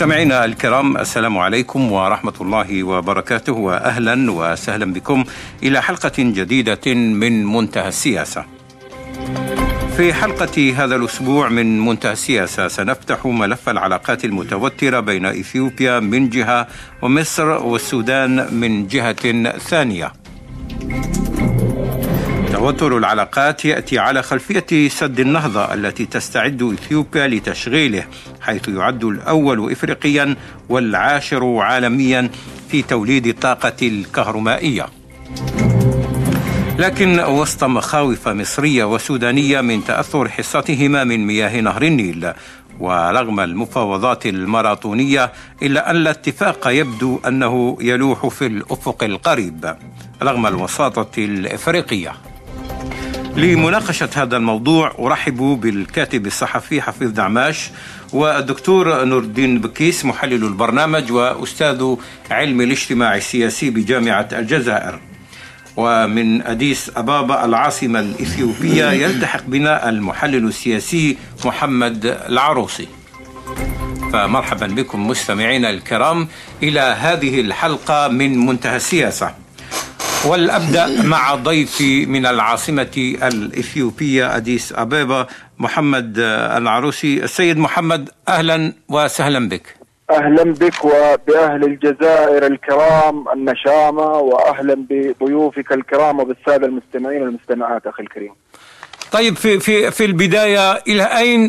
مستمعينا الكرام السلام عليكم ورحمة الله وبركاته وأهلا وسهلا بكم إلى حلقة جديدة من منتهى السياسة. في حلقة هذا الأسبوع من منتهى السياسة سنفتح ملف العلاقات المتوترة بين إثيوبيا من جهة ومصر والسودان من جهة ثانية. توتر العلاقات يأتي على خلفية سد النهضة التي تستعد إثيوبيا لتشغيله حيث يعد الأول افريقيا والعاشر عالميا في توليد الطاقه الكهربائيه لكن وسط مخاوف مصرية وسودانية من تأثر حصتهما من مياه نهر النيل ورغم المفاوضات الماراثونية إلا أن الاتفاق يبدو أنه يلوح في الأفق القريب رغم الوساطة الإفريقية. لمناقشة هذا الموضوع أرحب بالكاتب الصحفي حفيظ دعماش والدكتور نور الدين بكيس محلل البرنامج وأستاذ علم الاجتماع السياسي بجامعة الجزائر. ومن أديس أبابا العاصمة الإثيوبية يلتحق بنا المحلل السياسي محمد العروسي. فمرحبا بكم مستمعينا الكرام إلى هذه الحلقة من منتهى السياسة. والأبدأ مع ضيفي من العاصمة الإثيوبية أديس ابيبا محمد العروسي السيد محمد أهلا وسهلا بك أهلا بك وبأهل الجزائر الكرام النشامة واهلا بضيوفك الكرام وبالسادة المستمعين والمستمعات أخي الكريم. طيب في في في البداية إلى أين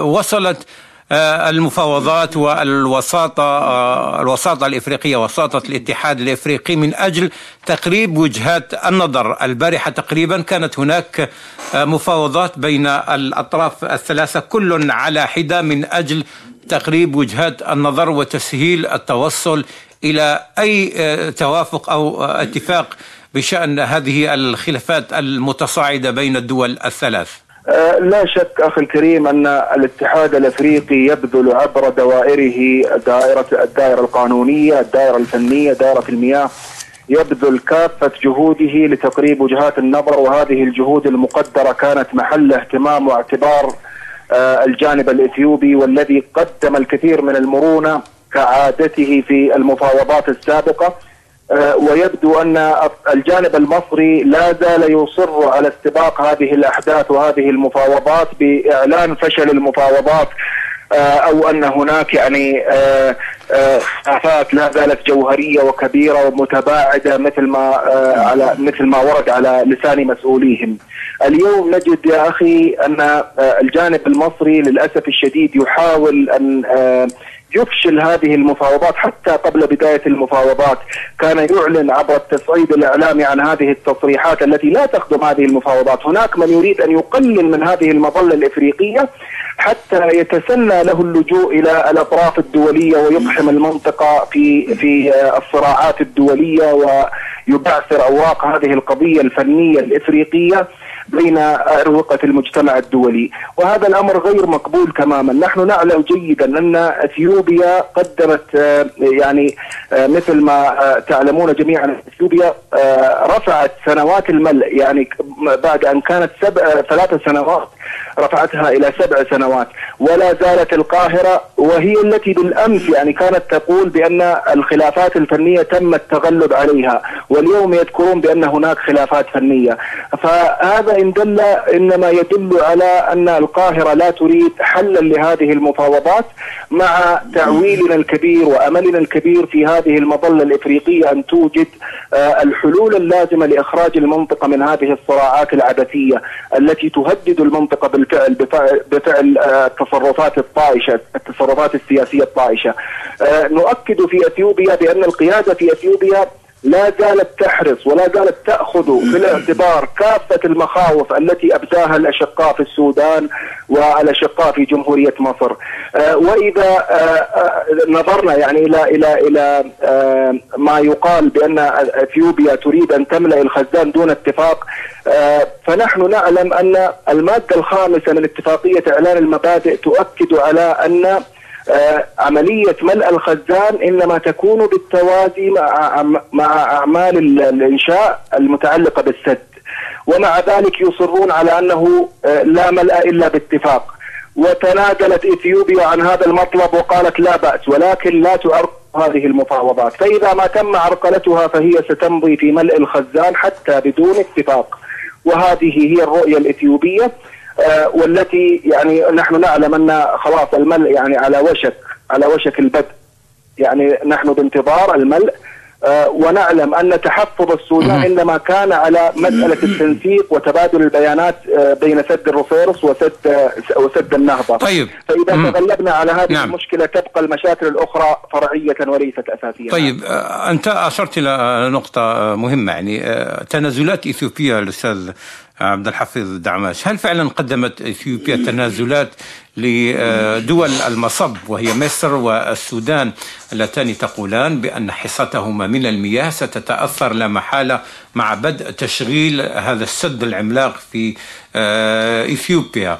وصلت آه، المفاوضات والوساطة آه، الوساطة الإفريقية وساطة الاتحاد الإفريقي من أجل تقريب وجهات النظر. البارحة تقريبا كانت هناك آه، مفاوضات بين الأطراف الثلاثة كل على حدة من أجل تقريب وجهات النظر وتسهيل التوصل إلى أي توافق أو اتفاق بشأن هذه الخلافات المتصاعدة بين الدول الثلاث. آه، لا شك أخي الكريم أن الاتحاد الأفريقي يبذل عبر دوائره دائره الدائرة القانونية، الدائرة الفنية، دائرة المياه يبذل كافة جهوده لتقريب وجهات النظر وهذه الجهود المقدرة كانت محل اهتمام واعتبار آه، الجانب الإثيوبي والذي قدم الكثير من المرونة كعادته في المفاوضات السابقة. آه، ويبدو أن الجانب المصري لا زال يصر على استباق هذه الأحداث وهذه المفاوضات بإعلان فشل المفاوضات آه، أو أن هناك يعني آه، خلافات لا زالت جوهرية وكبيرة ومتباعدة مثل ما على مثل ما ورد على لسان مسؤوليهم. اليوم نجد يا أخي أن الجانب المصري للأسف الشديد يحاول أن يفشل هذه المفاوضات حتى قبل بداية المفاوضات. كان يعلن عبر التصعيد الإعلامي عن هذه التصريحات التي لا تخدم هذه المفاوضات. هناك من يريد أن يقلل من هذه المظلة الإفريقية حتى يتسنى له اللجوء إلى الأطراف الدولية ويقحم المنطقة في في الصراعات الدولية ويبعثر أوراق هذه القضية الفنية الإفريقية. بين أروقة المجتمع الدولي. وهذا الأمر غير مقبول تماما. نحن نعلم جيدا أن أثيوبيا قدمت آه، يعني آه، مثل ما آه، تعلمون جميعا أثيوبيا رفعت سنوات الملء. يعني بعد أن كانت سبع ثلاث سنوات رفعتها إلى سبع سنوات. ولا زالت القاهرة وهي التي بالأمس يعني كانت تقول بأن الخلافات الفنية تم التغلب عليها واليوم يذكرون بأن هناك خلافات فنية. فهذا إن دل إنما يدل على أن القاهرة لا تريد حلا لهذه المفاوضات مع تعويلنا الكبير وأملنا الكبير في هذه المظلة الإفريقية أن توجد آه، الحلول اللازمة لإخراج المنطقة من هذه الصراعات العبثية التي تهدد المنطقة بالفعل بفعل آه، التصرفات الطائشة التصرفات السياسية الطائشة. آه، نؤكد في أثيوبيا بأن القيادة في أثيوبيا لا زالت تحرص ولا زالت تأخذ في الاعتبار كافة المخاوف التي أبداها الأشقاء في السودان والأشقاء في جمهورية مصر. آه، وإذا آه، آه، نظرنا يعني إلى إلى إلى ما يقال بأن إثيوبيا تريد أن تملأ الخزان دون اتفاق فنحن نعلم أن المادة الخامسة من اتفاقية إعلان المبادئ تؤكد على أن عملية ملء الخزان إنما تكون بالتوازي مع مع أعمال الإنشاء المتعلقة بالسد. ومع ذلك يصرون على أنه آه، لا ملء إلا باتفاق. وتنازلت إثيوبيا عن هذا المطلب وقالت لا بأس ولكن لا تعرقل هذه المفاوضات، فإذا ما تم عرقلتها فهي ستمضي في ملء الخزان حتى بدون اتفاق، وهذه هي الرؤية الإثيوبية. آه والتي يعني نحن نعلم أن خلاص الملء يعني على وشك على وشك البدء يعني نحن بانتظار الملء آه، ونعلم أن تحفظ السودان عندما كان على مسألة التنسيق وتبادل البيانات آه، بين سد الرفيرس وسد آه، وسد النهضة. طيب فإذا. تغلبنا على هذه نعم. المشكلة تبقى المشاكل الأخرى فرعية وليست أساسية. طيب أنت أشرت إلى نقطة مهمة يعني تنازلات اثيوبيا الأستاذ عبد الحفيظ دعماش هل فعلا قدمت إثيوبيا تنازلات لدول المصب وهي مصر والسودان؟ اللتان تقولان بأن حصتهما من المياه ستتأثر لا محالة مع بدء تشغيل هذا السد العملاق في آه، إثيوبيا.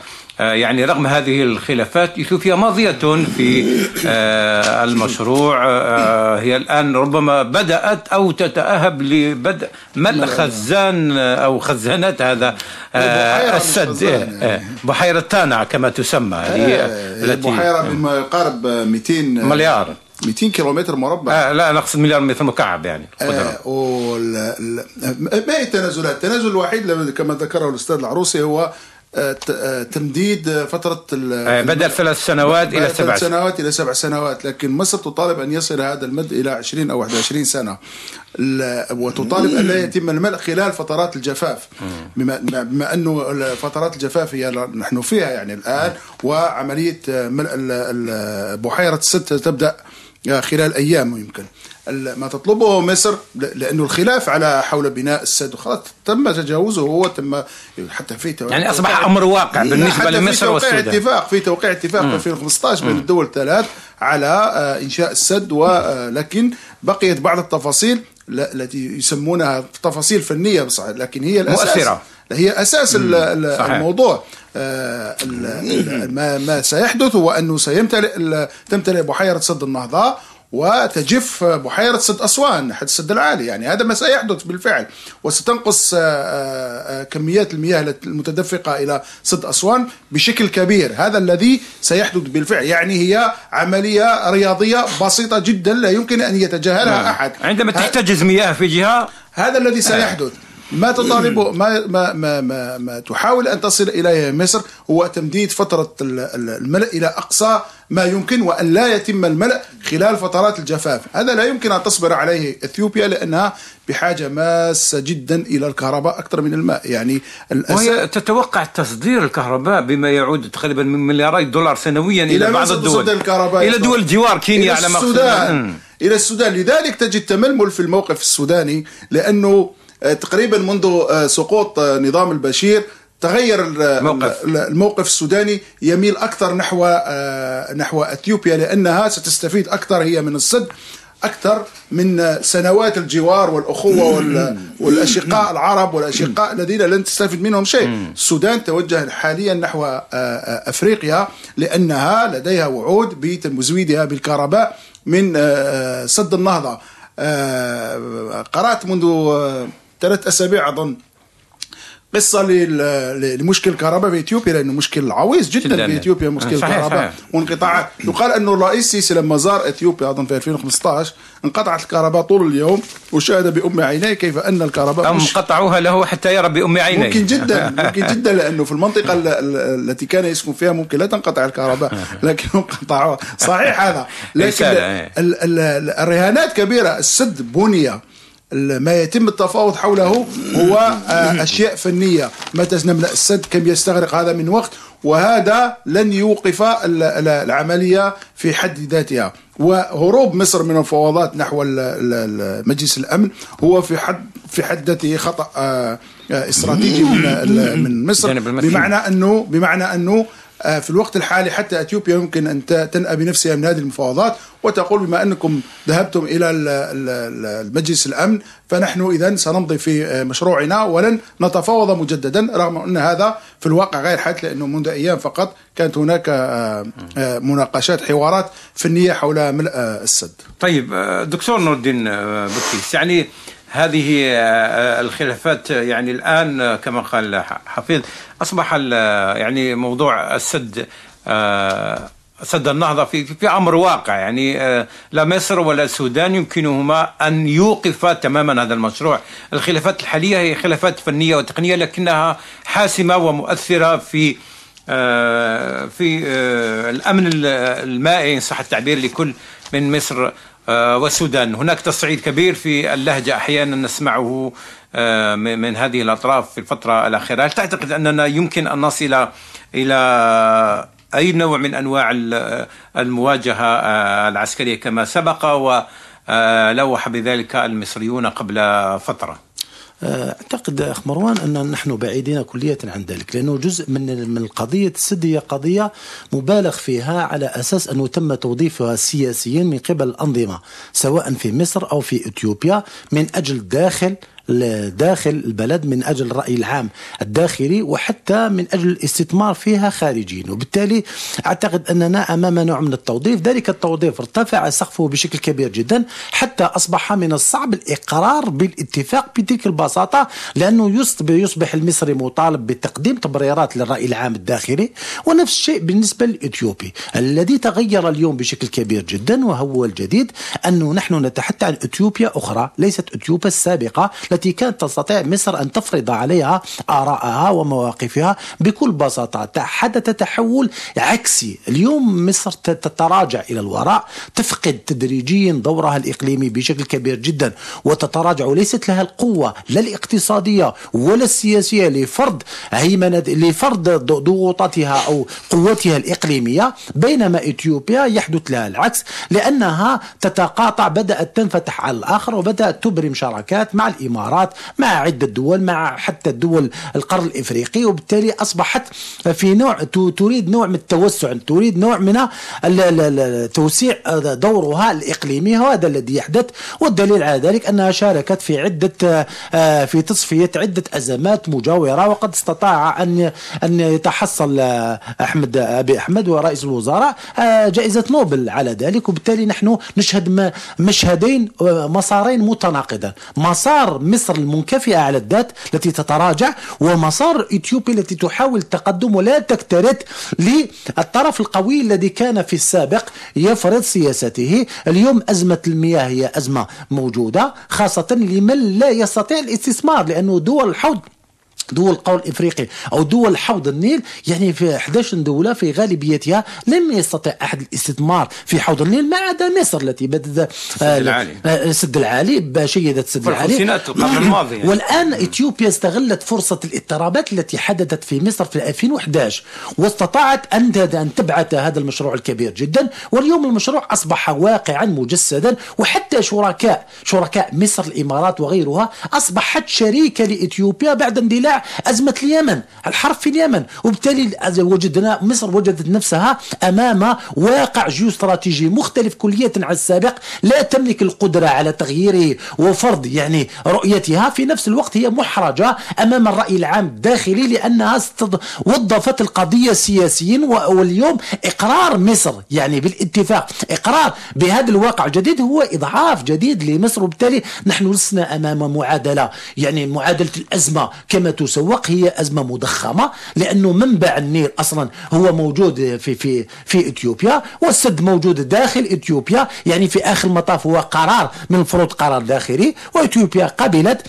يعني رغم هذه الخلافات إثيوبيا ماضية في آه، المشروع. آه، هي الآن ربما بدأت أو تتأهب لبدء. ملء خزان أو خزانات هذا السد؟ يعني. بحيرة تانا كما تسمى. هي التي بحيرة بما يقارب 200 مليار. 200 كيلومتر مربع. آه لا نقصد مليار متر مكعب يعني آه ما هي التنازلات؟ التنازل الوحيد كما ذكره الأستاذ العروسي هو آه، آه، تمديد فترة آه، بدل ثلاث سنوات إلى سبع ثلاث سنوات. إلى سبع سنوات لكن مصر تطالب أن يصل هذا المد إلى 20 أو 21 سنة. وتطالب أن لا يتم الملء خلال فترات الجفاف. بما, بما أنه فترات الجفاف هي نحن فيها يعني الآن وعملية ملء بحيرة الست تبدأ خلال أيام يمكن. ما تطلبه مصر لأنه الخلاف على حول بناء السد. خلاص تم تجاوزه هو تم حتى في يعني أصبح أمر واقع بالنسبة لمصر والسودان. اتفاق في توقيع اتفاق في 2015 بين الدول الثلاث على آه، إنشاء السد ولكن آه، بقيت بعض التفاصيل التي يسمونها تفاصيل فنية بصحيح لكن هي الأساس. مؤثرة. هي أساس. الموضوع. آه، ما ما سيحدث هو انه سيمتلئ تمتلئ بحيرة سد النهضة. وتجف بحيرة سد أسوان حد السد العالي. يعني هذا ما سيحدث بالفعل وستنقص آه، آه، آه، كميات المياه المتدفقة إلى سد أسوان بشكل كبير. هذا الذي سيحدث بالفعل. يعني هي عملية رياضية بسيطة جدا لا يمكن أن يتجاهلها نعم. أحد. عندما تحتجز مياه في جهة؟ هذا الذي سيحدث. ما تطالبه ما ما ما ما, ما تحاول أن تصل إليه مصر هو تمديد فترة الملء إلى أقصى ما يمكن وأن لا يتم الملء خلال فترات الجفاف، هذا لا يمكن أن تصبر عليه إثيوبيا لأنها بحاجة ماسة جدا إلى الكهرباء أكثر من الماء، يعني وهي تتوقع تصدير الكهرباء بما يعود تقريبا من ملياري دولار سنويا إلى, إلى بعض الدول. الكهرباء إلى دول الجوار كينيا على ما السودان. إلى السودان، لذلك تجد تململ في الموقف السوداني لأنه تقريبا منذ آه، سقوط آه، نظام البشير تغير الموقف. الموقف السوداني يميل أكثر نحو نحو إثيوبيا لأنها ستستفيد أكثر هي من السد أكثر من سنوات الجوار والأخوة والأشقاء العرب والأشقاء الذين لن تستفيد منهم شيء السودان توجه حاليا نحو أفريقيا لأنها لديها وعود بتمزويدها بالكهرباء من سد النهضة قرأت منذ ثلاث أسابيع أظن. قصة لمشكل الكهرباء في إثيوبيا لأنه مشكل عويص جدا, جداً. في اثيوبيا مشكل الكهرباء وانقطاع يقال أنه الرئيس سيسي لما زار إثيوبيا أظن في 2015 انقطعت الكهرباء طول اليوم وشاهد بأم عينيه كيف أن الكهرباء هم قطعوها له حتى يرى بأم عينيه. ممكن جدا ممكن جدا لأنه في المنطقة التي كان يسكن فيها ممكن لا تنقطع الكهرباء لكنهم قطعوها صحيح هذا. لكن الرهانات كبيرة السد بني ما يتم التفاوض حوله هو آه، أشياء فنية. متى نملا السد؟ كم يستغرق هذا من وقت؟ وهذا لن يوقف العملية في حد ذاتها. وهروب مصر من المفاوضات نحو مجلس الأمن هو في حد في حد ذاته خطأ آه، آه، استراتيجي من من مصر. بمعنى انه بمعنى أنه في الوقت الحالي حتى إثيوبيا يمكن أن تنأى بنفسها من هذه المفاوضات وتقول بما أنكم ذهبتم إلى المجلس الأمن فنحن إذا سنمضي في آه، مشروعنا ولن نتفاوض مجددا رغم أن هذا في الواقع غير حدث لأنه منذ أيام فقط كانت هناك آه، مناقشات حوارات فنيه حول ملء السد. طيب دكتور نور الدين بكيس يعني هذه آه، الخلافات يعني الآن كما قال حفيظ أصبح يعني موضوع السد سد النهضة في في أمر واقع. يعني لا مصر ولا السودان يمكنهما أن يوقفا تماما هذا المشروع. الخلافات الحالية هي خلافات فنية وتقنية لكنها حاسمة ومؤثرة في في الأمن المائي إن صح التعبير لكل من مصر. والسودان هناك تصعيد كبير في اللهجة أحيانا نسمعه من هذه الأطراف في الفترة الأخيرة. هل تعتقد أننا يمكن أن نصل إلى أي نوع من أنواع المواجهة آه، العسكرية كما سبق ولوح بذلك المصريون قبل فترة؟ آه، أعتقد أخ مروان أن نحن بعيدين كلية عن ذلك لأنه جزء من من السد هي قضية مبالغ فيها على أساس أنه تم توظيفها سياسيا من قبل الأنظمة سواء في مصر أو في إثيوبيا من أجل داخل داخل البلد من أجل الرأي العام الداخلي وحتى من أجل الاستثمار فيها خارجيا وبالتالي أعتقد أننا أمام نوع من التوظيف. ذلك التوظيف ارتفع سقفه بشكل كبير جدا حتى أصبح من الصعب الإقرار بالاتفاق بتلك البساطة لأنه يصبح المصري مطالب بتقديم تبريرات للرأي العام الداخلي. ونفس الشيء بالنسبة للإثيوبي الذي تغير اليوم بشكل كبير جدا وهو الجديد أنه نحن نتحدث عن إثيوبيا أخرى ليست إثيوبيا السابقة. التي كانت تستطيع مصر أن تفرض عليها آراءها ومواقفها بكل بساطة. حدث تحول عكسي. اليوم مصر تتراجع إلى الوراء تفقد تدريجيا دورها الإقليمي بشكل كبير جدا وتتراجع وليست لها القوة لا الاقتصادية ولا السياسية لفرض هيمنة لفرض ضغوطاتها أو قوتها الإقليمية. بينما إثيوبيا يحدث لها العكس لأنها تتقاطع بدأت تنفتح على الآخر وبدأت تبرم شراكات مع الإمارات. الإمارات مع عدة دول مع حتى الدول القرن الإفريقي وبالتالي أصبحت في نوع تريد نوع من التوسع تريد نوع من توسيع دورها الإقليمي. وهذا الذي يحدث والدليل على ذلك أنها شاركت في عدة في تصفية عدة أزمات مجاورة. وقد استطاع أن أن يتحصل أحمد أبي أحمد ورئيس الوزراء جائزة نوبل على ذلك. وبالتالي نحن نشهد مشهدين مسارين متناقضين مسار مصر المنكفئة على الذات التي تتراجع ومسار إثيوبيا التي تحاول التقدم ولا تكترث للطرف القوي الذي كان في السابق يفرض سياسته. اليوم أزمة المياه هي أزمة موجودة خاصة لمن لا يستطيع الاستثمار لأنه دول الحوض دول القول الافريقي أو دول حوض النيل يعني في 11 دولة في غالبيتها لم يستطع أحد الاستثمار في حوض النيل ما عدا مصر التي بدات السد العالي آه، السد العالي شيدت السد العالي القرن الماضي يعني. والآن إثيوبيا استغلت فرصة الاضطرابات التي حدثت في مصر في 2011 واستطاعت أن أن تبعث هذا المشروع الكبير جدا واليوم المشروع أصبح واقعا مجسدا وحتى شركاء شركاء مصر الإمارات وغيرها أصبحت شريكة لإثيوبيا بعد اندلاع أزمة اليمن الحرب في اليمن. وبالتالي وجدنا مصر وجدت نفسها أمام واقع جيوستراتيجي مختلف كلية عن السابق. لا تملك القدرة على تغييره وفرض يعني رؤيتها. في نفس الوقت هي محرجة أمام الرأي العام الداخلي لأنها وظفت القضية سياسيا. واليوم إقرار مصر يعني بالاتفاق إقرار بهذا الواقع الجديد هو إضعاف جديد لمصر. وبالتالي نحن لسنا أمام معادلة يعني معادلة الأزمة كما تسوق هي أزمة مضخمة لأنه منبع النيل أصلا هو موجود في في في إثيوبيا والسد موجود داخل إثيوبيا يعني في آخر المطاف هو قرار من فروض قرار داخلي وإثيوبيا قبلت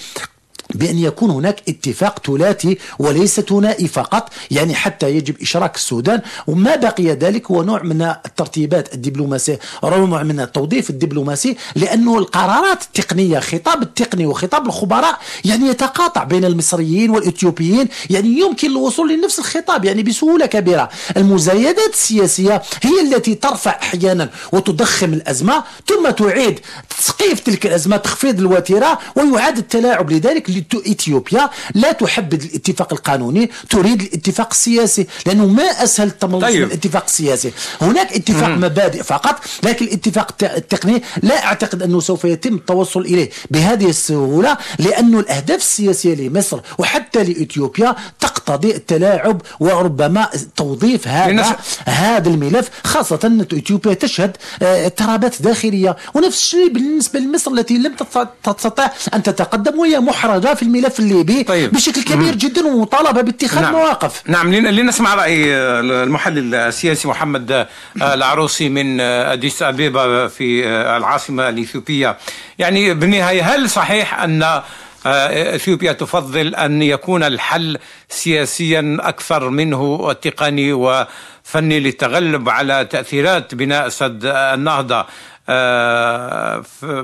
بأن يكون هناك اتفاق ثلاثي وليس ثنائي فقط يعني حتى يجب إشراك السودان. وما بقي ذلك هو نوع من الترتيبات الدبلوماسية نوع من التوظيف الدبلوماسي لأنه القرارات التقنية خطاب التقني وخطاب الخبراء يعني يتقاطع بين المصريين والإثيوبيين يعني يمكن الوصول لنفس الخطاب يعني بسهولة كبيرة. المزايدات السياسية هي التي ترفع أحيانا وتضخم الأزمة ثم تعيد تسقيف تلك الأزمة تخفيض الوتيرة ويعاد التلاعب. لذلك إثيوبيا لا تحبذ الاتفاق القانوني تريد الاتفاق السياسي لأنه ما أسهل التملص طيب. من الاتفاق السياسي هناك اتفاق مم. مبادئ فقط لكن الاتفاق التقني لا أعتقد أنه سوف يتم التوصل إليه بهذه السهولة لأن الأهداف السياسية لمصر وحتى لإثيوبيا تقتضي التلاعب وربما توظيف هذا هذا الملف خاصة أن إثيوبيا تشهد آه، اضطرابات داخلية ونفس الشيء بالنسبة لمصر التي لم تستطع أن تتقدم وهي محرجة في الملف الليبي طيب. بشكل كبير جدا ومطالبه باتخاذ نعم. مواقف نعم لنسمع رأي المحلل السياسي محمد العروسي من أديس أبيبا في العاصمة الإثيوبية يعني بالنهاية هل صحيح أن إثيوبيا تفضل أن يكون الحل سياسيا أكثر منه تقني وفني للتغلب على تأثيرات بناء سد النهضة آه،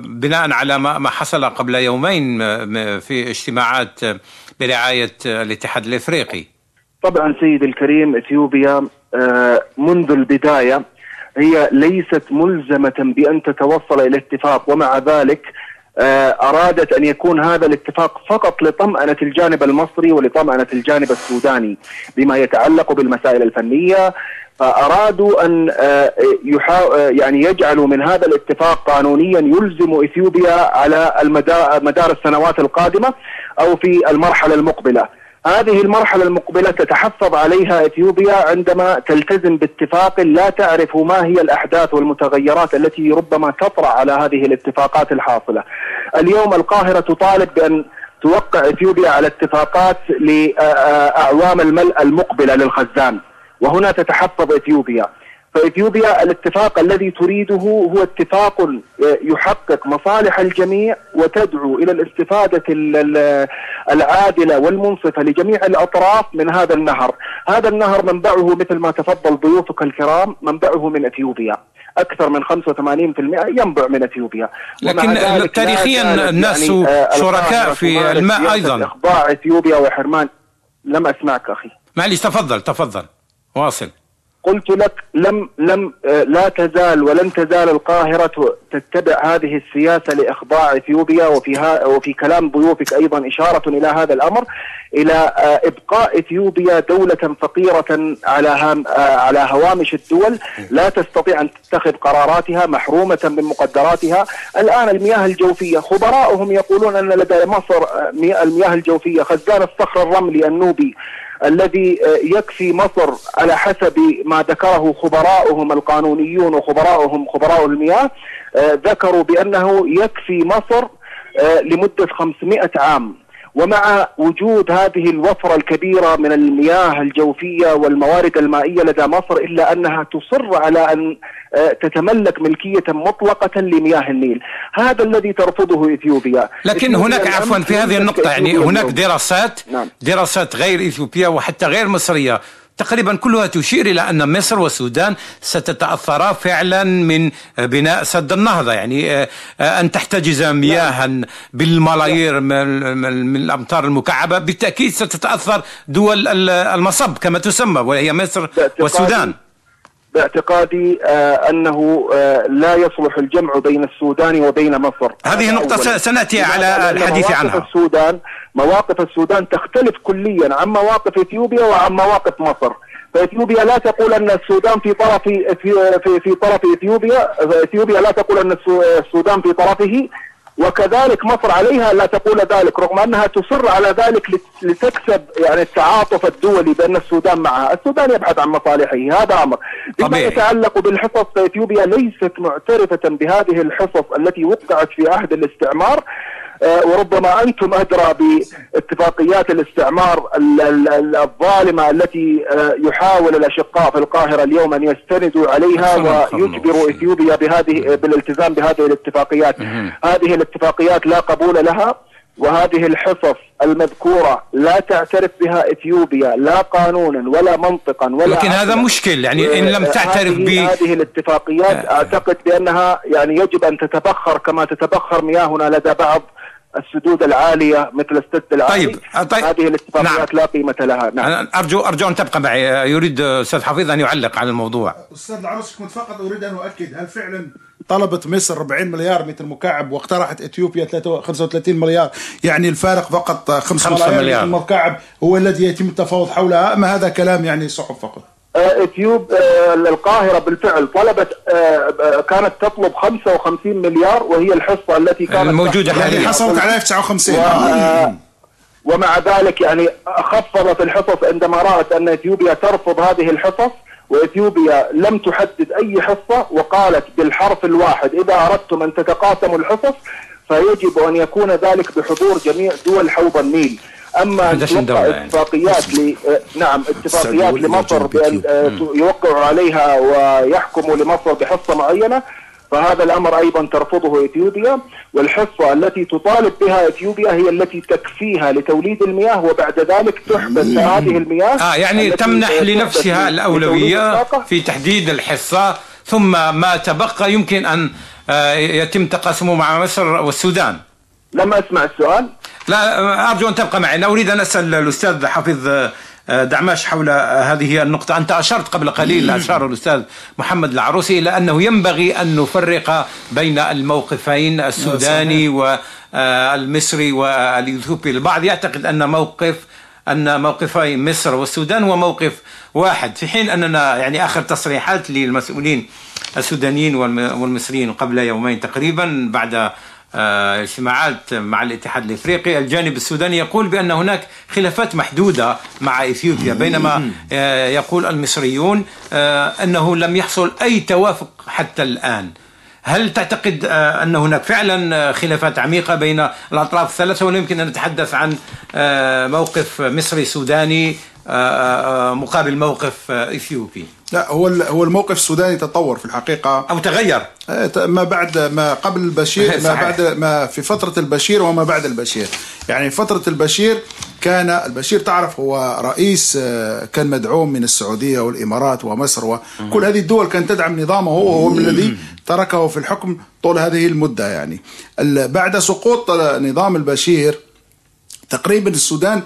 بناء على ما حصل قبل يومين في اجتماعات برعاية الاتحاد الإفريقي. طبعا سيدي الكريم إثيوبيا آه، منذ البداية هي ليست ملزمة بأن تتوصل إلى اتفاق ومع ذلك آه، أرادت أن يكون هذا الاتفاق فقط لطمأنة الجانب المصري ولطمأنة الجانب السوداني بما يتعلق بالمسائل الفنية فأرادوا أن آه، آه، يعني يجعلوا من هذا الاتفاق قانونيا يلزم إثيوبيا على مدار السنوات القادمة أو في المرحلة المقبلة. هذه المرحلة المقبلة تتحفظ عليها إثيوبيا عندما تلتزم باتفاق لا تعرف ما هي الأحداث والمتغيرات التي ربما تطرأ على هذه الاتفاقات الحاصلة. اليوم القاهرة تطالب بأن توقع إثيوبيا على اتفاقات لأعوام الملء المقبلة للخزان وهنا تتحفظ إثيوبيا فاثيوبيا الاتفاق الذي تريده هو اتفاق آه، يحقق مصالح الجميع وتدعو إلى الاستفادة العادلة والمنصفة لجميع الأطراف من هذا النهر، هذا النهر منبعه مثل ما تفضل ضيوفك الكرام منبعه من إثيوبيا. أكثر من 85% ينبع من إثيوبيا. لكن تاريخيا الناس يعني شركاء في الماء أيضا. اخضاع إثيوبيا وحرمان. لم أسمعك أخي. معلش تفضل تفضل. واصل. قلت لك لم لم آه، لا تزال ولن تزال القاهرة تتبع هذه السياسة لإخضاع إثيوبيا وفي وفي كلام ضيوفك أيضا إشارة إلى هذا الأمر إلى آه، إبقاء إثيوبيا دولة فقيرة على آه، على هوامش الدول. لا تستطيع أن تتخذ قراراتها محرومة من مقدراتها. الآن المياه الجوفية خبراؤهم يقولون أن لدى مصر المياه الجوفية خزان الصخر الرملي النوبي الذي آه، يكفي مصر على حسب ما ذكره خبراؤهم القانونيون وخبراؤهم خبراء المياه آه، ذكروا بأنه يكفي مصر آه، لمدة 500 عام. ومع وجود هذه الوفرة الكبيرة من المياه الجوفية والموارد المائية لدى مصر إلا أنها تصر على أن آه، تتملك ملكية مطلقة لمياه النيل هذا الذي ترفضه إثيوبيا لكن هناك عفوا في هذه النقطة يعني هناك دراسات نعم. دراسات غير إثيوبية وحتى غير مصرية تقريبا كلها تشير إلى أن مصر والسودان ستتأثرا فعلا من بناء سد النهضة. يعني آه، آه، أن تحتجز مياها بالملايير من الأمتار المكعبة. بالتأكيد ستتأثر دول المصب كما تسمى وهي مصر والسودان. باعتقادي آه أنه آه لا يصلح الجمع بين السودان وبين مصر. هذه النقطة سنأتي على الحديث عنها. السودان مواقف السودان تختلف كليا عن مواقف إثيوبيا وعن مواقف مصر. فإثيوبيا لا تقول أن السودان في طرف في في, في طرف إثيوبيا إثيوبيا لا تقول أن السودان في طرفه. وكذلك مصر عليها لا تقول ذلك رغم أنها تصر على ذلك لتكسب يعني التعاطف الدولي بأن السودان معها، السودان يبحث عن مصالحه هذا أمر. بما يتعلق بالحصص فاثيوبيا ليست معترفة بهذه الحصص التي وقعت في عهد الاستعمار. وربما أنتم أدرى باتفاقيات الاستعمار الظالمة التي آه، يحاول الأشقاء في القاهرة اليوم أن يستندوا عليها ويجبروا إثيوبيا بهذه بالالتزام بهذه الاتفاقيات. هذه الاتفاقيات لا قبول لها وهذه الحصص المذكورة لا تعترف بها إثيوبيا لا قانونا ولا منطقا ولا لكن هذا مشكل يعني إن لم تعترف ب هذه الاتفاقيات آه. أعتقد بأنها يعني يجب أن تتبخر كما تتبخر مياهنا لدى بعض السدود العالية مثل السد العالي طيب. طيب. هذه الاتفاقيات نعم. لا قيمة لها نعم. أرجو أرجو أن تبقى معي يريد أستاذ حفيظ أن يعلق على الموضوع أستاذ العروس كنت فقط أريد أن أؤكد هل فعلا طلبت مصر 40 مليار متر مكعب واقترحت إثيوبيا 35 مليار يعني الفارق فقط 5 مليار متر مكعب هو الذي يتم التفاوض حولها اما هذا كلام يعني صحف فقط إثيوب آه، القاهرة بالفعل طلبت آه، كانت تطلب 55 مليار وهي الحصة التي كانت الموجودة حاليا. يعني حصلت عليها 59 و... ومع ذلك يعني خفضت الحصص عندما رأت أن إثيوبيا ترفض هذه الحصص وإثيوبيا لم تحدد أي حصة وقالت بالحرف الواحد إذا أردتم أن تتقاسموا الحصص فيجب أن يكون ذلك بحضور جميع دول حوض النيل. أما يعني. اتفاقيات ل... نعم اتفاقيات لمصر بأن يوقعوا عليها ويحكموا لمصر بحصة معينة فهذا الأمر أيضا ترفضه إثيوبيا والحصة التي تطالب بها إثيوبيا هي التي تكفيها لتوليد المياه وبعد ذلك تحبس هذه المياه آه يعني تمنح لنفسها الأولوية في تحديد الحصة ثم ما تبقى يمكن أن آه، يتم تقاسمه مع مصر والسودان. لم أسمع السؤال. لا أرجو أن تبقى معي. أريد أن أسأل الأستاذ حفيظ دعماش حول هذه النقطة. أنت أشرت قبل قليل أشار الأستاذ محمد العروسي إلى أنه ينبغي أن نفرق بين الموقفين السوداني والمصري والإثيوبي البعض يعتقد أن موقف أن موقفي مصر والسودان هو موقف واحد. في حين أننا يعني آخر تصريحات للمسؤولين السودانيين والمصريين قبل يومين تقريبا بعد آه، اجتماعات مع الاتحاد الإفريقي. الجانب السوداني يقول بأن هناك خلافات محدودة مع إثيوبيا بينما آه، يقول المصريون آه، أنه لم يحصل أي توافق حتى الآن. هل تعتقد أن هناك فعلا خلافات عميقة بين الأطراف الثلاثة؟ ولا يمكن أن نتحدث عن موقف مصري سوداني مقابل موقف إثيوبي؟ لا هو هو الموقف السوداني تطور في الحقيقة. أو تغير. إيه، ما بعد ما قبل البشير ما بعد ما في فترة البشير وما بعد البشير. يعني فترة البشير كان البشير تعرف هو رئيس آه، كان مدعوم من السعودية والإمارات ومصر وكل هذه الدول كانت تدعم نظامه هو وهو الذي تركه في الحكم طول هذه المدة يعني. بعد سقوط نظام البشير تقريبا السودان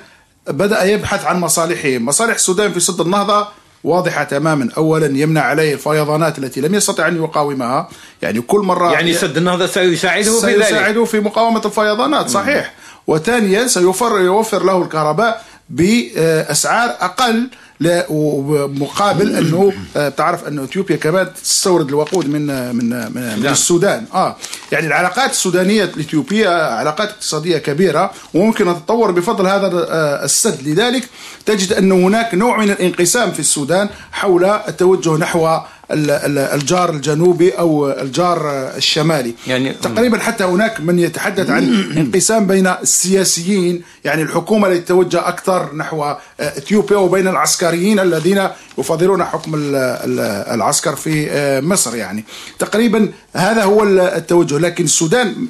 بدأ يبحث عن مصالحه. مصالح السودان في سد النهضة واضحة تماما. أولا يمنع عليه الفيضانات التي لم يستطع أن يقاومها. يعني كل مرة يعني سد النهضة سيساعده في ذلك. سيساعده في مقاومة الفيضانات صحيح. وثانيا سيوفر يوفر له الكهرباء بأسعار أقل مقابل أنه آه، تعرف انه إثيوبيا كمان تستورد الوقود من من من, من السودان. آه. يعني العلاقات السودانية الاثيوبيه علاقات اقتصادية كبيرة وممكن أن تتطور بفضل هذا آه، السد. لذلك تجد أن هناك نوع من الانقسام في السودان حول التوجه نحو الجار الجنوبي أو الجار الشمالي. يعني تقريبا حتى هناك من يتحدث عن انقسام بين السياسيين يعني الحكومة التي تتوجه أكثر نحو إثيوبيا وبين العسكريين الذين يفضلون حكم العسكر في مصر يعني. تقريبا هذا هو التوجه. لكن السودان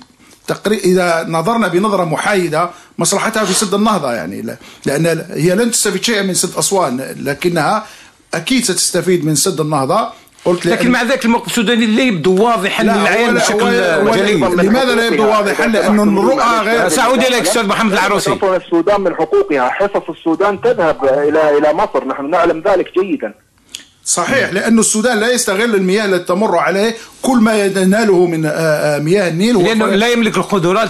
تقريبا إذا نظرنا بنظرة محايدة مصلحتها في سد النهضة يعني. لأن هي لن تستفيد شيئا من سد أسوان لكنها أكيد ستستفيد من سد النهضة. قلت لكن مع ذلك الموقف السوداني لا يبدو واضحا للعين بشكل جلي لماذا لا يبدو واضحا؟ لأنه الرؤى غير سأعود إليك أستاذ محمد العروسي. السودان من حقوقها. حصص السودان تذهب إلى إلى مصر. نحن نعلم ذلك جيدا. صحيح لأن السودان لا يستغل المياه التي تمر عليه كل ما يناله من آه، آه، مياه النيل لأنه لا يملك القدرات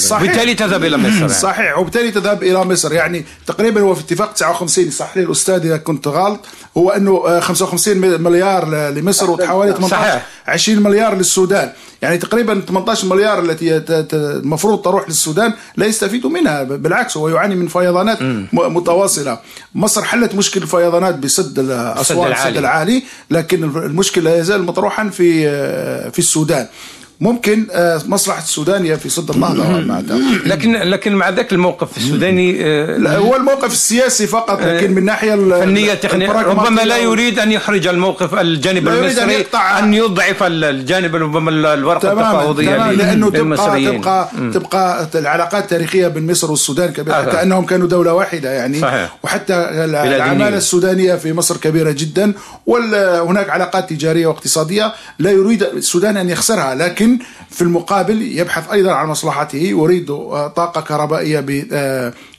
صحيح. بالتالي تذهب إلى مصر يعني. صحيح وبالتالي تذهب إلى مصر. يعني تقريبا هو في اتفاق 59 صح لي الأستاذ إذا كنت غلط هو أنه 55 آه، مليار لمصر وحوالي 18 20 مليار للسودان. يعني تقريبا 18 مليار التي المفروض تروح للسودان لا يستفيدوا منها بالعكس هو يعاني من فيضانات متواصلة. مصر حلت مشكله الفيضانات بسد اسوان السد العالي لكن المشكلة لا يزال مطروحا في في السودان. ممكن آه، مصلحة السودانية في صد النهضه لكن لكن مع ذاك الموقف السوداني آه، هو الموقف السياسي فقط آه، لكن من ناحية الفنيه التقنيه ربما لا يريد أن يحرج الموقف الجانب المصري أن, أن يضعف الجانب ربما الورقة التفاوضية لأنه تبقى تبقى تبقى العلاقات التاريخيه بين مصر والسودان كبيرة آه. كأنهم كانوا دولة واحدة يعني. صحيح. وحتى العمالة السودانية في مصر كبيرة جدا وهناك علاقات تجارية واقتصادية لا يريد السودان أن يخسرها لكن لكن في المقابل يبحث أيضا عن مصلحته يريد طاقة كهربائية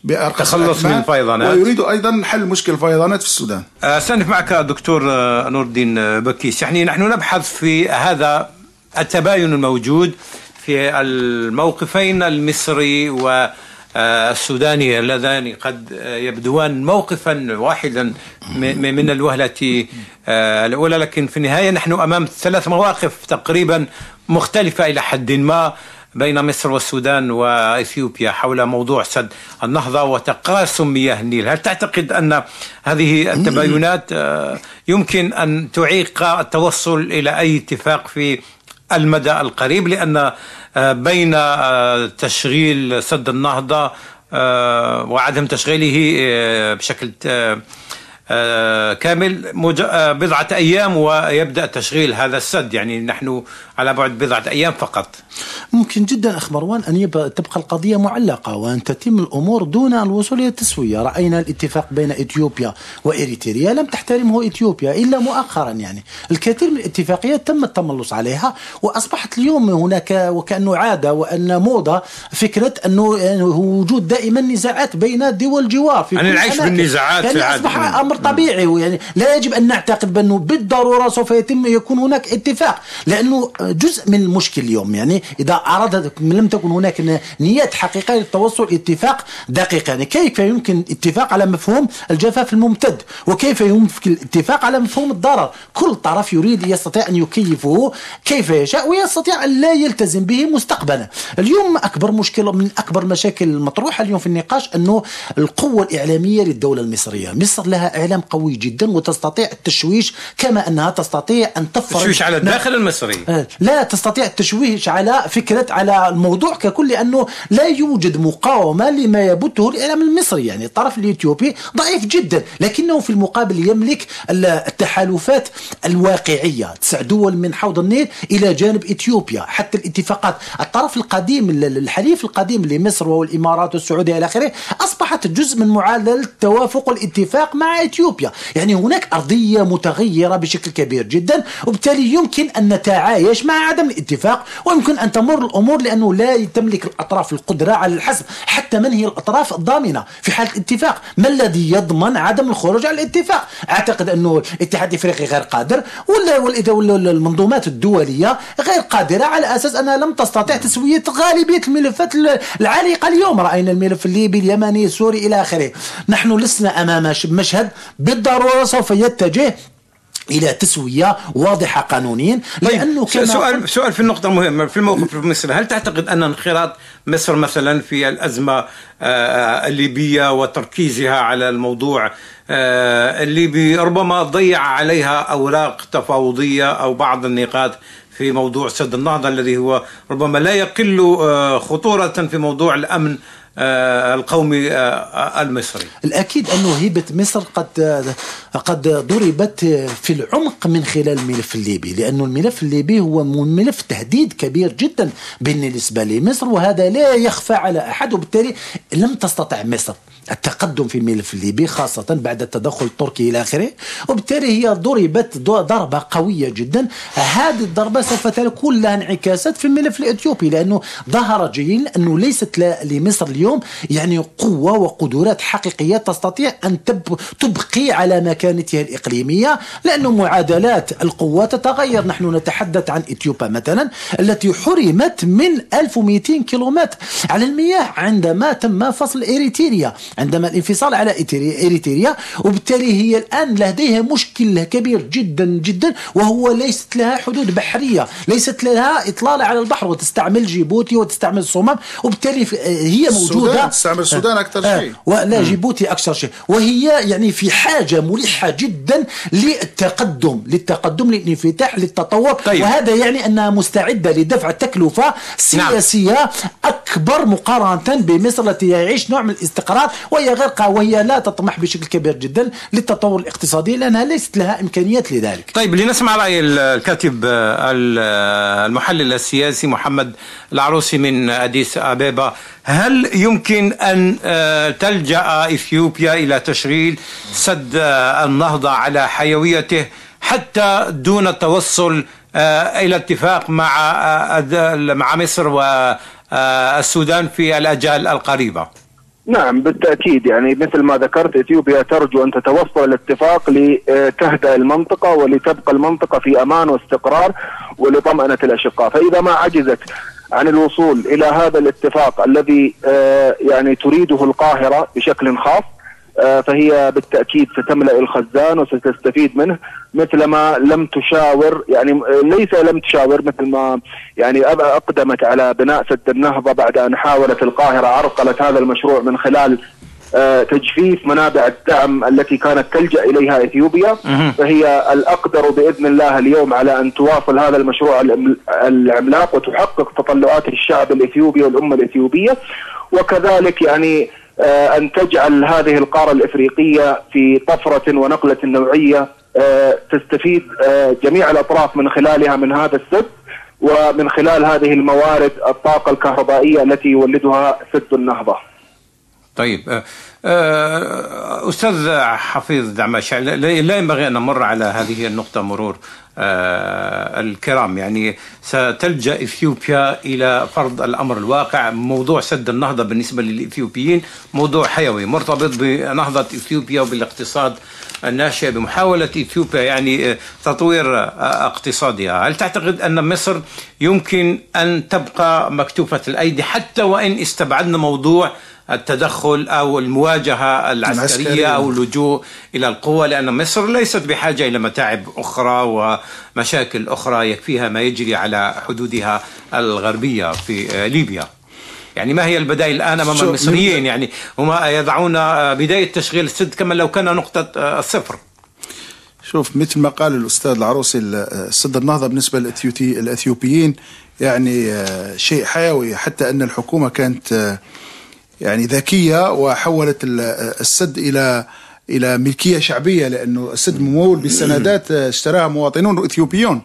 بأرخص تخلص من الفيضانات ويريد أيضا حل مشكل الفيضانات في السودان. استانف معك دكتور نور الدين بكيس، يعني نحن نبحث في هذا التباين الموجود في الموقفين المصري و السوداني اللذان قد يبدوان موقفا واحدا من الوهلة الأولى. لكن في النهاية نحن أمام ثلاث مواقف تقريبا مختلفة إلى حد ما بين مصر والسودان وإثيوبيا حول موضوع سد النهضة وتقاسم مياه النيل، هل تعتقد أن هذه التباينات يمكن أن تعيق التوصل إلى أي اتفاق في المدى القريب لأن بين تشغيل سد النهضة وعدم تشغيله بشكل آه، كامل آه، بضعة أيام ويبدأ تشغيل هذا السد. يعني نحن على بعد بضعة أيام فقط. ممكن جدا أخ مروان أن تبقى القضية معلقة وأن تتم الأمور دون الوصول إلى التسوية. رأينا الاتفاق بين إثيوبيا وإريتريا لم تحترمه إثيوبيا إلا مؤخرا يعني. الكثير من الاتفاقيات تم التملص عليها وأصبحت اليوم هناك وكأنه عادة وأن موضة فكرة أنه وجود دائما نزاعات بين دول الجوار في يعني العيش بالنزاعات يعني أصبح أمر طبيعي يعني. لا يجب أن نعتقد بأنه بالضرورة سوف يتم يكون هناك اتفاق لأنه جزء من المشكل اليوم. يعني إذا أراد لم تكن هناك نيات حقيقية للتوصل اتفاق دقيق يعني كيف يمكن اتفاق على مفهوم الجفاف الممتد؟ وكيف يمكن الاتفاق على مفهوم الضرر؟ كل طرف يريد يستطيع أن يكيفه كيف يشاء ويستطيع أن لا يلتزم به مستقبلا. اليوم أكبر مشكلة من أكبر مشاكل المطروحة اليوم في النقاش أنه القوة الإعلامية للدولة المصرية. مصر لها إعلام قوي جدا وتستطيع التشويش كما أنها تستطيع أن تفرض تشويش على الداخل المصري. آه، لا تستطيع التشويش على فكرة على الموضوع ككل لأنه لا يوجد مقاومة لما يبثه الإعلام المصري. يعني الطرف الإثيوبي ضعيف جدا لكنه في المقابل يملك التحالفات الواقعية. تسع دول من حوض النيل إلى جانب إثيوبيا. حتى الاتفاقات الطرف القديم الحليف القديم لمصر والإمارات والسعودية إلى آخره أصبحت جزء من معادلة توافق الاتفاق مع إثيوبيا. يعني هناك أرضية متغيرة بشكل كبير جدا وبالتالي يمكن أن نتعايش مع عدم الاتفاق ويمكن أن تمر الأمور لأنه لا تملك الأطراف القدرة على الحسم حتى من هي الأطراف الضامنة في حالة الاتفاق؟ ما الذي يضمن عدم الخروج على الاتفاق؟ أعتقد أنه الاتحاد الإفريقي غير قادر ولا المنظومات الدولية غير قادرة على أساس أنها لم تستطيع تسوية غالبية الملفات العالقة اليوم. رأينا الملف الليبي اليمني السوري إلى آخره. نحن لسنا أمام مشهد بالضرورة سوف يتجه إلى تسوية واضحة قانونيا طيب، لأنه كما سؤال سؤال في النقطة المهمة في الموقف المصري هل تعتقد أن انخراط مصر مثلا في الأزمة آه، الليبية وتركيزها على الموضوع آه، الليبي ربما ضيع عليها أوراق تفاوضية أو بعض النقاط في موضوع سد النهضة الذي هو ربما لا يقل آه، خطورة في موضوع الأمن القومي آه، المصري. الأكيد أن هبة مصر قد قد ضربت في العمق من خلال الملف الليبي لأن الملف الليبي هو ملف تهديد كبير جدا بالنسبة لمصر وهذا لا يخفى على أحد وبالتالي لم تستطع مصر التقدم في الملف الليبي خاصة بعد التدخل التركي إلى آخره وبالتالي هي ضربت ضربة قوية جدا. هذه الضربة سوف تكون لها انعكاسات في الملف الإثيوبي لأنه ظهر جيل أنه ليست لمصر اليوم يعني قوة وقدرات حقيقية تستطيع أن تبقي على مكانتها الإقليمية لأنه معادلات القوة تتغير. نحن نتحدث عن إثيوبيا مثلا التي حرمت من 1200 كيلومتر على المياه عندما تم فصل إريتريا عندما الانفصال على إريتريا وبالتالي هي الآن لديها مشكل كبير جدا جدا وهو ليست لها حدود بحرية ليست لها إطلالة على البحر وتستعمل جيبوتي وتستعمل الصومال وبالتالي هي موجودة. تستعمل السودان أكثر آه، شيء. ولا جيبوتي أكثر شيء. وهي يعني في حاجة ملحة جدا للتقدم للتقدم للانفتاح للتطور. طيب. وهذا يعني أنها مستعدة لدفع تكلفة سياسية نعم. أكبر مقارنة بمصر التي يعيش نوع من الاستقرار وهي غير وهي لا تطمح بشكل كبير جدا للتطور الاقتصادي لأنها ليست لها إمكانيات لذلك. طيب لنسمع رأي الكاتب المحلل السياسي محمد العروسي من أديس أبيبا. هل يمكن أن آه، تلجأ إثيوبيا إلى تشغيل سد آه، النهضة على حيويته حتى دون التوصل آه، إلى اتفاق مع مع مصر والسودان في الأجال القريبة. نعم بالتأكيد. يعني مثل ما ذكرت إثيوبيا ترجو أن تتوصل لاتفاق لتهدأ المنطقة ولتبقى المنطقة في أمان واستقرار ولطمأنة الأشقاء، فإذا ما عجزت عن الوصول إلى هذا الاتفاق الذي آه، يعني تريده القاهرة بشكل خاص آه، فهي بالتأكيد ستملأ الخزان وستستفيد منه مثلما لم تشاور يعني ليس لم تشاور مثل ما يعني أقدمت على بناء سد النهضة بعد أن حاولت القاهرة عرقله هذا المشروع من خلال آه، تجفيف منابع الدعم التي كانت تلجأ إليها إثيوبيا. فهي الأقدر بإذن الله اليوم على أن تواصل هذا المشروع العملاق وتحقق تطلعات الشعب الإثيوبي والأمة الإثيوبية. وكذلك يعني آه، أن تجعل هذه القارة الإفريقية في طفرة ونقلة نوعية آه، تستفيد جميع الأطراف من خلالها من هذا السد ومن خلال هذه الموارد الطاقة الكهربائية التي يولدها سد النهضة. طيب آه، آه، أستاذ حفيظ دعماش لا ينبغي أن نمر على هذه النقطة مرور آه، الكرام. يعني ستلجأ إثيوبيا إلى فرض الأمر الواقع موضوع سد النهضة بالنسبة للإثيوبيين موضوع حيوي مرتبط بنهضة إثيوبيا وبالاقتصاد الناشئ بمحاولة إثيوبيا يعني تطوير اقتصادها، هل تعتقد أن مصر يمكن أن تبقى مكتوفة الأيدي حتى وإن استبعدنا موضوع التدخل أو المواجهة العسكرية أو اللجوء إلى القوه لأن مصر ليست بحاجة إلى متاعب أخرى ومشاكل أخرى يكفيها ما يجري على حدودها الغربية في ليبيا. يعني ما هي البدائل الآن أمام المصريين يعني هم يضعون بداية تشغيل السد كما لو كان نقطة الصفر. شوف مثل ما قال الأستاذ العروسي السد النهضة بالنسبة للاثيوبيين يعني آه، شيء حيوي حتى أن الحكومة كانت آه، يعني ذكية وحولت السد إلى إلى ملكية شعبية لأنه السد ممول بسندات اشتراها مواطنون إثيوبيون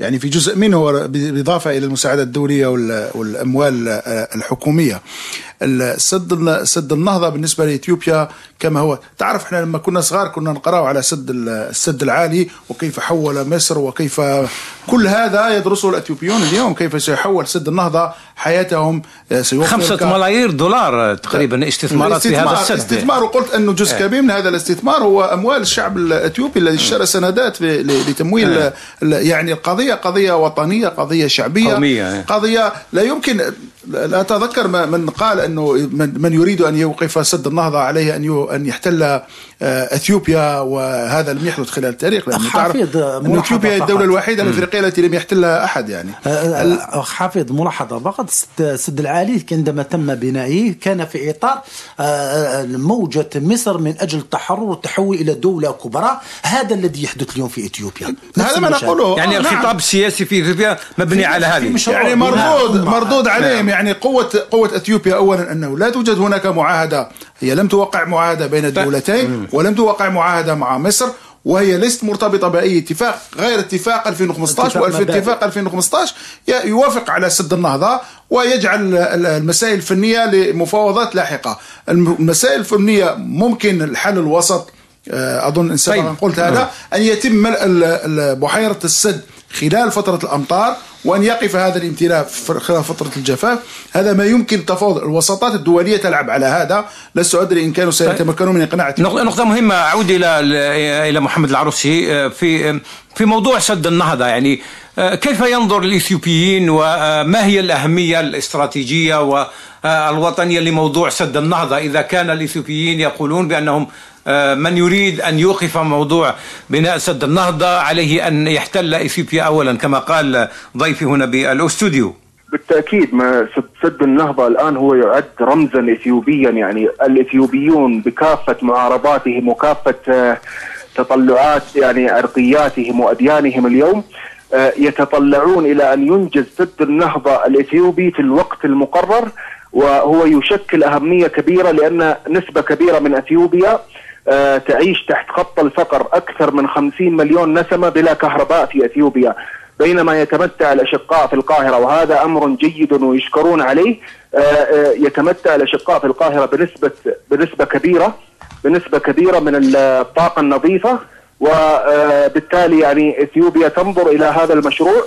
يعني في جزء منه بالاضافه إلى المساعدات الدولية والأموال الحكومية. السد سد النهضة بالنسبة لإثيوبيا كما هو تعرف إحنا لما كنا صغار كنا نقرأ على سد السد العالي وكيف حول مصر وكيف كل هذا يدرسه الإثيوبيون اليوم كيف سيحول سد النهضة حياتهم آه، سيوفر خمسة ملايير دولار تقريبا استثمارات في هذا السد استثمار وقلت أنه جزء إيه. كبير من هذا الاستثمار هو أموال الشعب الإثيوبي الذي اشترى سندات لتمويل إيه. يعني القضية قضية وطنية قضية شعبية قومية. إيه. قضية لا يمكن لا أتذكر من قال إنه من يريد أن يوقف سد النهضة عليه أن أن يحتل آه، إثيوبيا وهذا لم يحدث خلال التاريخ لأنه تعرف ان إثيوبيا هي الدولة الوحيدة الافريقيه التي لم يحتلها أحد يعني. آه، آه، حافظ ملاحظة فقط السد العالي عندما تم بنائه كان في إطار موجة مصر من أجل التحرر والتحول إلى دولة كبرى هذا الذي يحدث اليوم في إثيوبيا. هذا ما نقوله. يعني نعم. الخطاب السياسي في إثيوبيا مبني على هذه. يعني مردود نعم. مردود عليهم نعم. يعني قوة قوة إثيوبيا اولا أنه لا توجد هناك معاهدة. هي لم توقع معاهدة بين الدولتين ولم توقع معاهدة مع مصر وهي ليست مرتبطة بأي اتفاق غير اتفاق 2015 والاتفاق 2015 يوافق على سد النهضة ويجعل المسائل الفنية لمفاوضات لاحقة. المسائل الفنية ممكن الحل الوسط آه، أظن إن طيب. قلت هذا أن يتم بحيرة السد خلال فترة الأمطار وأن يقف هذا الامتلاء خلال فترة الجفاف. هذا ما يمكن تفاوض. الوساطات الدولية تلعب على هذا. لست أدري إن كانوا سيتمكنون من إقناع نقطة مهمة. أعود إلى إلى محمد العروسي. آه، في في موضوع سد النهضة يعني آه، كيف ينظر الإثيوبيين وما هي الأهمية الاستراتيجية والوطنية لموضوع سد النهضة إذا كان الإثيوبيين يقولون بأنهم آه، من يريد أن يوقف موضوع بناء سد النهضة عليه أن يحتل إثيوبيا أولا كما قال ضيفي هنا بالأستوديو. بالتأكيد ما سد النهضة الآن هو يعد رمزا اثيوبيا يعني الإثيوبيون بكافة معارضاتهم وكافة آه، تطلعات يعني عرقياتهم وأديانهم اليوم آه، يتطلعون إلى أن ينجز سد النهضة الإثيوبي في الوقت المقرر وهو يشكل أهمية كبيرة لأن نسبة كبيرة من إثيوبيا آه، تعيش تحت خط الفقر أكثر من 50 مليون نسمة بلا كهرباء في أثيوبيا بينما يتمتع الأشقاء في القاهرة وهذا أمر جيد ويشكرون عليه. آه، آه، يتمتع الأشقاء في القاهرة بنسبة بنسبة كبيرة بنسبة كبيرة من الطاقة النظيفة وبالتالي يعني إثيوبيا تنظر إلى هذا المشروع.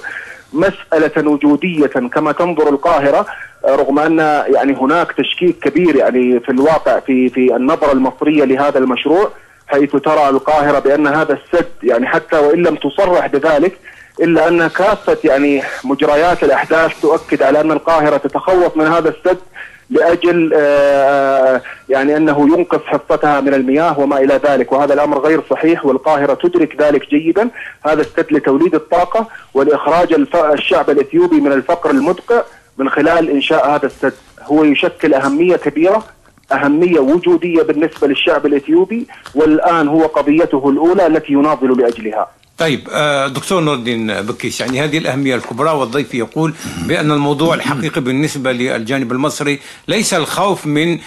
مسألة وجودية كما تنظر القاهرة رغم أن يعني هناك تشكيك كبير يعني في الواقع في في النظرة المصرية لهذا المشروع حيث ترى القاهرة بأن هذا السد يعني حتى وإن لم تصرح بذلك إلا أن كافة يعني مجريات الأحداث تؤكد على أن القاهرة تتخوف من هذا السد لأجل آه، يعني أنه ينقص حصتها من المياه وما إلى ذلك. وهذا الأمر غير صحيح والقاهرة تدرك ذلك جيدا. هذا السد لتوليد الطاقة ولإخراج الشعب الإثيوبي من الفقر المدقع من خلال إنشاء هذا السد. هو يشكل أهمية كبيرة أهمية وجودية بالنسبة للشعب الإثيوبي والآن هو قضيته الأولى التي يناضل لأجلها. طيب آه، دكتور نور الدين بكيش يعني هذه الأهمية الكبرى والضيف يقول بأن الموضوع الحقيقي بالنسبة للجانب المصري ليس الخوف من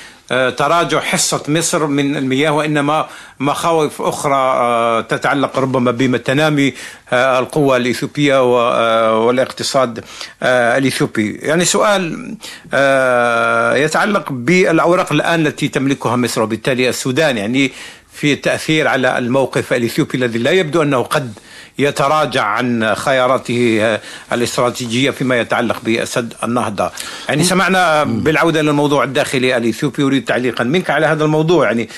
تراجع حصة مصر من المياه وإنما مخاوف أخرى آه، تتعلق ربما بتنامي القوة الإثيوبية والاقتصاد الإثيوبي. يعني سؤال يتعلق بالأوراق الآن التي تملكها مصر وبالتالي السودان. يعني في التأثير على الموقف الإثيوبي الذي لا يبدو أنه قد يتراجع عن خياراته الاستراتيجية فيما يتعلق بسد النهضة. يعني سمعنا بالعودة للموضوع الداخلي الإثيوبي أريد تعليقا منك على هذا الموضوع. يعني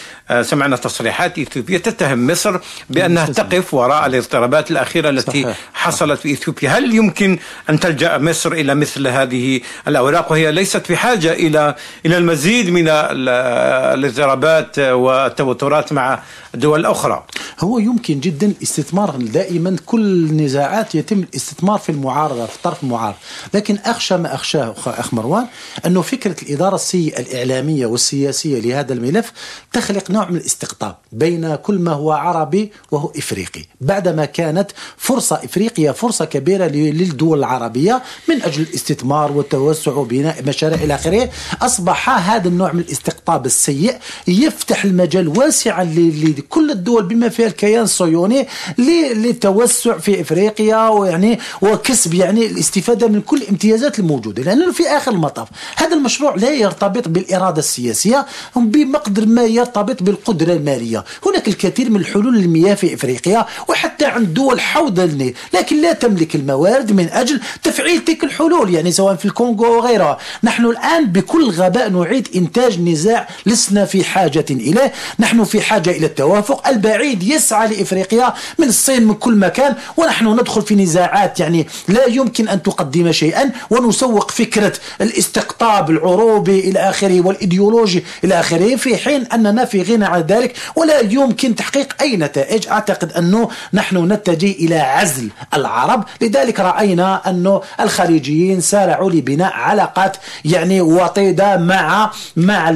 سمعنا تصريحات إثيوبية تتهم مصر بأنها تقف وراء الاضطرابات الأخيرة التي صحيح. حصلت في إثيوبيا. هل يمكن أن تلجأ مصر إلى مثل هذه الأوراق وهي ليست في حاجة إلى إلى المزيد من الاضطرابات والتوترات مع دول أخرى؟ هو يمكن جدا استثمار دائما كل نزاعات يتم الاستثمار في المعارضة في طرف المعارض لكن أخشى ما أخشاه أخ مروان أنه فكرة الإدارة السيئة الإعلامية والسياسية لهذا الملف تخلق نوع من الاستقطاب بين كل ما هو عربي وهو إفريقي. بعدما كانت فرصة إفريقيا فرصة كبيرة للدول العربية من أجل الاستثمار والتوسع وبناء مشاريع إلى آخره أصبح هذا النوع من الاستقطاب السيء يفتح المجال واسعا لكل الدول بما فيها الكيان الصهيوني للتوسع في إفريقيا ويعني وكسب يعني الاستفادة من كل الامتيازات الموجودة. لأنه في آخر المطاف هذا المشروع لا يرتبط بالإرادة السياسية بمقدر ما يرتبط بالقدرة المالية. هناك الكثير من الحلول للمياه في إفريقيا وحتى عند دول حوض النيل لكن لا تملك الموارد من أجل تفعيل تلك الحلول يعني سواء في الكونغو وغيرها نحن الآن بكل غباء نعيد إنتاج نزاع لسنا في حاجة إليه. نحن في حاجة إلى التوافق. البعيد يسعى لإفريقيا من الصين من كل مكان ونحن ندخل في نزاعات يعني لا يمكن أن تقدم شيئا ونسوق فكرة الاستقطاب العروبي إلى آخره والإيديولوجي إلى آخره في حين أننا في غنى عن ذلك ولا يمكن تحقيق أي نتائج. أعتقد أنه نحن نتجه إلى عزل العرب. لذلك رأينا أنه الخليجيين سارعوا لبناء علاقات يعني وطيدة مع مع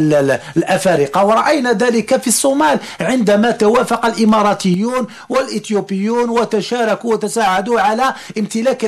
الأفارقة. ورأينا ذلك في الصومال عندما توافق الإماراتيون والإثيوبيون وتشاركوا وتساعدوا على امتلاك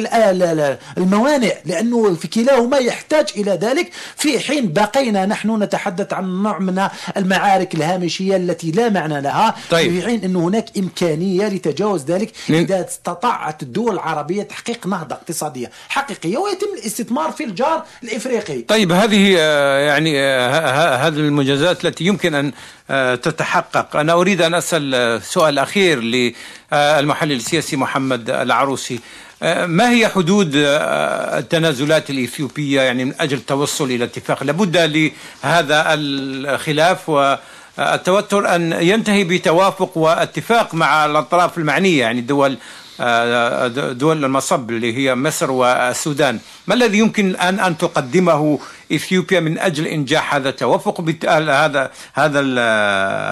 الموانئ لأنه في كلاهما يحتاج إلى ذلك. في حين بقينا نحن نتحدث عن نوع من المعارك الهامشية التي لا معنى لها طيب. في حين أن هناك إمكانية لتجاوز ذلك إذا استطاعت الدول العربية تحقيق نهضة اقتصادية حقيقية ويتم الاستثمار في الجار الإفريقي. طيب هذه آه، يعني آه، هذه المنجزات التي يمكن أن آه، تتحقق. أنا أريد أن أسأل سؤال أخير للمحلل السياسي محمد العروسي. ما هي حدود التنازلات الإثيوبية يعني من أجل التوصل إلى اتفاق؟ لابد لهذا الخلاف والتوتر أن ينتهي بتوافق واتفاق مع الأطراف المعنية يعني الدول دول المصب اللي هي مصر والسودان. ما الذي يمكن الآن أن تقدمه إثيوبيا من أجل إنجاح هذا التوافق؟ هذا هذا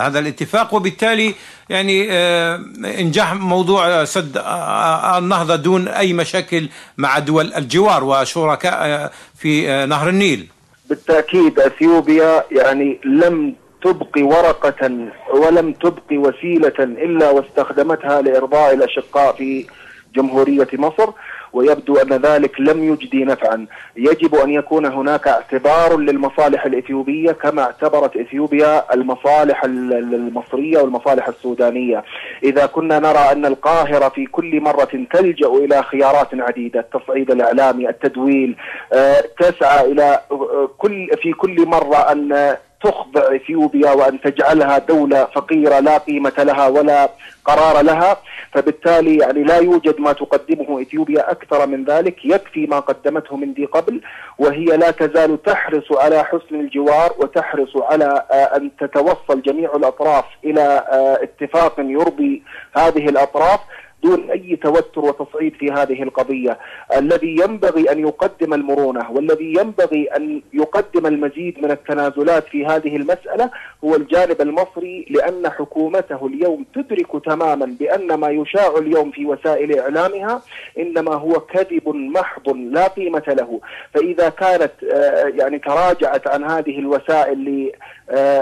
هذا الاتفاق وبالتالي يعني آه، إنجاح موضوع سد آه، النهضة دون أي مشاكل مع دول الجوار وشركاء آه، في نهر النيل. بالتأكيد أثيوبيا يعني لم تبقي ورقة ولم تبقي وسيلة إلا واستخدمتها لإرضاء الأشقاء في جمهورية مصر ويبدو أن ذلك لم يجدي نفعا. يجب أن يكون هناك اعتبار للمصالح الإثيوبية كما اعتبرت إثيوبيا المصالح المصرية والمصالح السودانية. إذا كنا نرى أن القاهرة في كل مرة تلجأ إلى خيارات عديدة التصعيد الإعلامي التدويل آه، تسعى إلى آه، كل في كل مرة أن تخضع إثيوبيا وأن تجعلها دولة فقيرة لا قيمة لها ولا قرار لها. فبالتالي يعني لا يوجد ما تقدمه إثيوبيا أكثر من ذلك. يكفي ما قدمته من ذي قبل وهي لا تزال تحرص على حسن الجوار وتحرص على آه، أن تتوصل جميع الأطراف إلى آه، اتفاق يرضي هذه الأطراف. دون أي توتر وتصعيد في هذه القضية، الذي ينبغي أن يقدم المرونة والذي ينبغي أن يقدم المزيد من التنازلات في هذه المسألة هو الجانب المصري لأن حكومته اليوم تدرك تماما بأن ما يشاع اليوم في وسائل إعلامها إنما هو كذب محض لا قيمة له، فإذا كانت آه، يعني تراجعت عن هذه الوسائل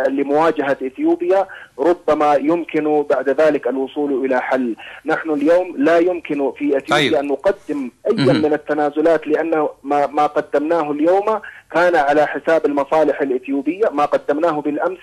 لمواجهة إثيوبيا ربما يمكن بعد ذلك الوصول إلى حل، نحن اليوم لا يمكن في إثيوبيا طيب. أن نقدم أي من التنازلات لأنه ما ما قدمناه اليوم كان على حساب المصالح الإثيوبية، ما قدمناه بالأمس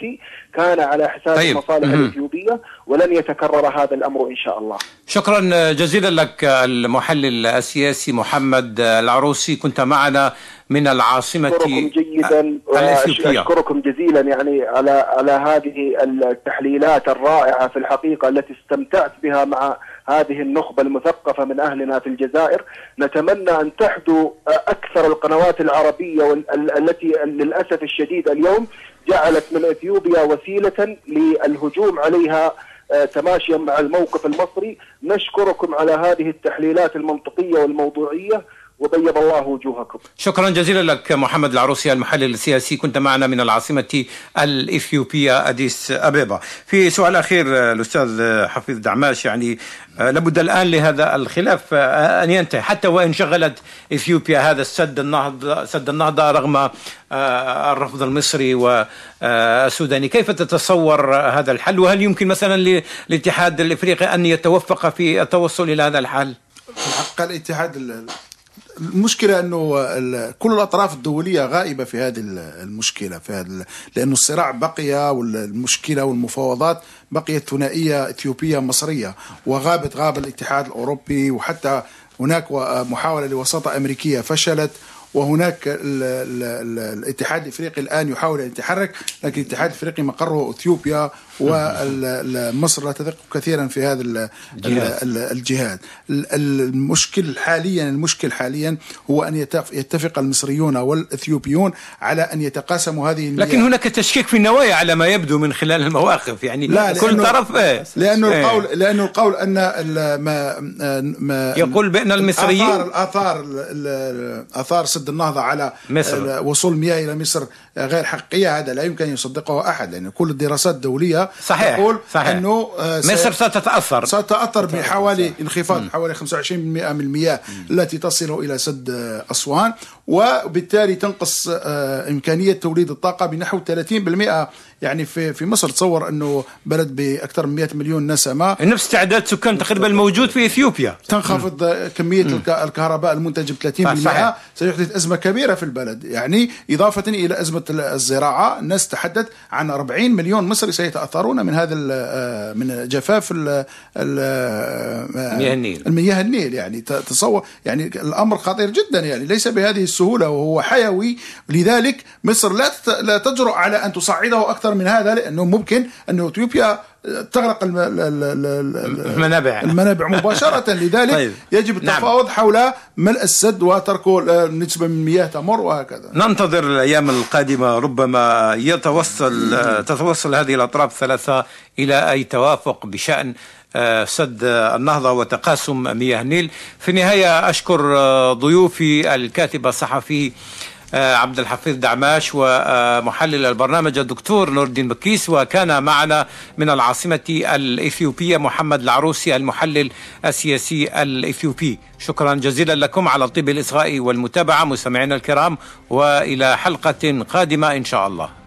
كان على حساب طيب. المصالح مم. الإثيوبية ولن يتكرر هذا الأمر إن شاء الله. شكرا جزيلا لك المحلل السياسي محمد العروسي كنت معنا من العاصمة أشكركم جيدا وأشكركم جزيلا يعني على على هذه التحليلات الرائعة في الحقيقة التي استمتعت بها مع هذه النخبة المثقفة من أهلنا في الجزائر. نتمنى أن تحدو أكثر القنوات العربية التي للأسف الشديد اليوم جعلت من إثيوبيا وسيلة للهجوم عليها آه، تماشيا مع الموقف المصري. نشكركم على هذه التحليلات المنطقية والموضوعية. وبيض الله وجوهكم. شكرا جزيلا لك محمد العروسي المحلل السياسي. كنت معنا من العاصمة الإثيوبية أديس أبيبا. في سؤال أخير الأستاذ حفيظ دعماش يعني آه، لابد الآن لهذا الخلاف آه، أن ينتهي حتى وإن شغلت إثيوبيا هذا السد النهضة سد النهضة رغم آه، الرفض المصري والسوداني كيف تتصور هذا الحل؟ وهل يمكن مثلا للاتحاد الإفريقي أن يتوفق في التوصل إلى هذا الحل؟ في الحقيقة الاتحاد المشكلة أنه كل الأطراف الدولية غائبة في هذه المشكلة في هذا لأنه الصراع بقي والمشكلة والمفاوضات بقيت ثنائية إثيوبية مصرية وغابت غاب الاتحاد الأوروبي وحتى هناك محاولة لوساطة أمريكية فشلت وهناك ال ال ال الاتحاد الإفريقي الآن يحاول أن يتحرك لكن الاتحاد الإفريقي مقره أثيوبيا ومصر لا تثق كثيرا في هذا الجهاد المشكل حاليا المشكل حاليا هو أن يتفق المصريون والإثيوبيون على أن يتقاسموا هذه المياه. لكن هناك تشكيك في النوايا على ما يبدو من خلال المواقف يعني لا كل طرف إيه لأنه إيه القول لأنه القول أن ما ما يقول بأن المصريين الاثار الاثار آثار سد النهضة على مصر. وصول المياه إلى مصر غير حقيقية هذا لا يمكن أن يصدقه أحد لأن كل الدراسات صحيح تقول صحيح. أنه آه، مصر ستتاثر ستتاثر بحوالي انخفاض حوالي 25% من المياه التي تصل إلى سد آه، أسوان وبالتالي تنقص آه، إمكانية توليد الطاقة بنحو 30% يعني في في مصر تصور أنه بلد بأكثر من 100 مليون نسمة. نفس تعداد سكان تقريبا الموجود في إثيوبيا. تنخفض مم. كميه. الكهرباء المنتجة ب 30% سيحدث أزمة كبيرة في البلد. يعني إضافة إلى أزمة الزراعة الناس تحدث عن 40 مليون مصري سيتاثرون من هذا آه، من جفاف آه، مياه النيل. المياه النيل يعني تصور يعني الأمر خطير جدا يعني ليس بهذه السهولة وهو حيوي. لذلك مصر لا لا تجرؤ على أن تصعده أكثر من هذا لأنه ممكن أن إثيوبيا تغرق المنابع المنابع مباشرة لذلك طيب. يجب نعم. التفاوض نعم. حول ملء السد وتركه نسبة من المياه تمر وهكذا ننتظر الأيام القادمة ربما يتوصل تتوصل هذه الأطراف الثلاثة إلى أي توافق بشأن آه، سد النهضة وتقاسم مياه النيل في النهاية أشكر آه، ضيوفي الكاتب الصحفي عبد الحفيظ دعماش ومحلل البرنامج الدكتور نور الدين بكيس وكان معنا من العاصمة الإثيوبية محمد العروسي المحلل السياسي الإثيوبي. شكرا جزيلا لكم على طيب الإصغاء والمتابعة مستمعينا الكرام وإلى حلقة قادمة إن شاء الله.